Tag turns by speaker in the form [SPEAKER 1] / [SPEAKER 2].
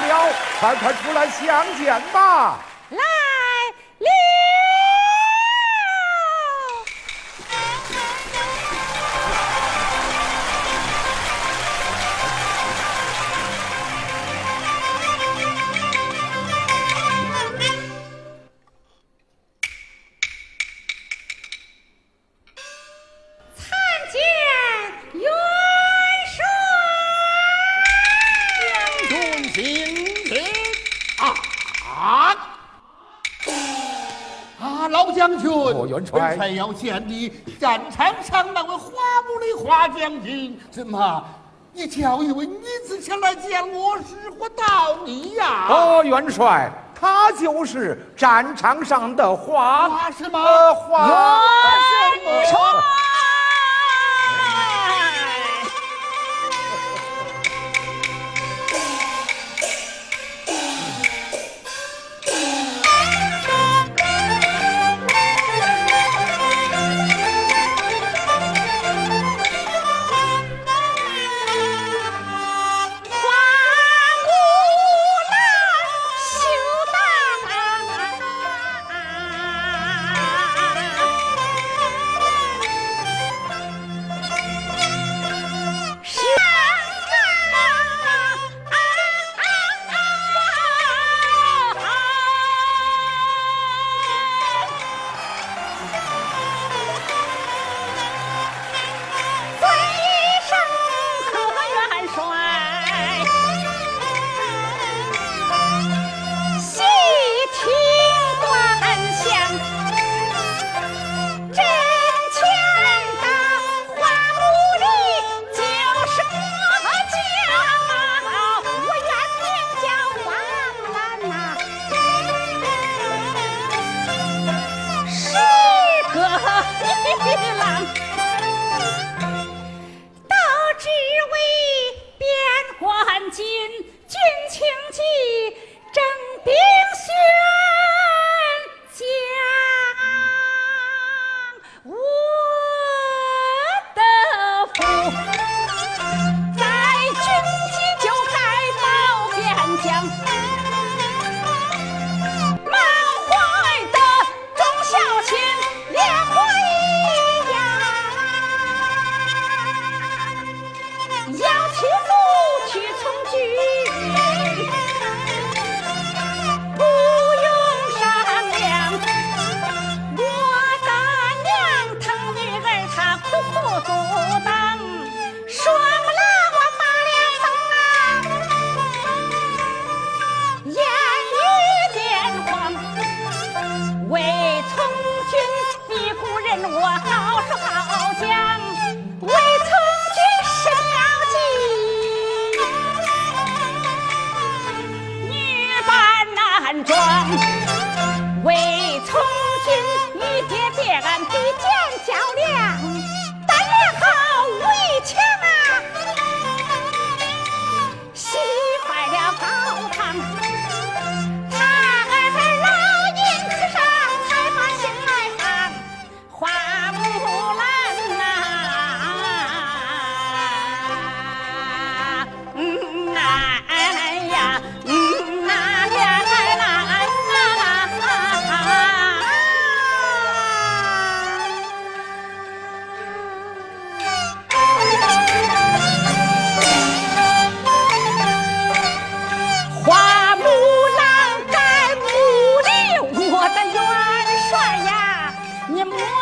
[SPEAKER 1] 到了，快快出来相见吧！
[SPEAKER 2] 来了。
[SPEAKER 1] 元帅
[SPEAKER 3] 要见你战场上那位花木的花将军，怎么你叫一位女子前来见我，是何道理呀？
[SPEAKER 1] 哦，元帅，她就是战场上的花
[SPEAKER 3] 花什么？
[SPEAKER 1] 花
[SPEAKER 2] 元帅。一郎都只为边关金。nhâm hết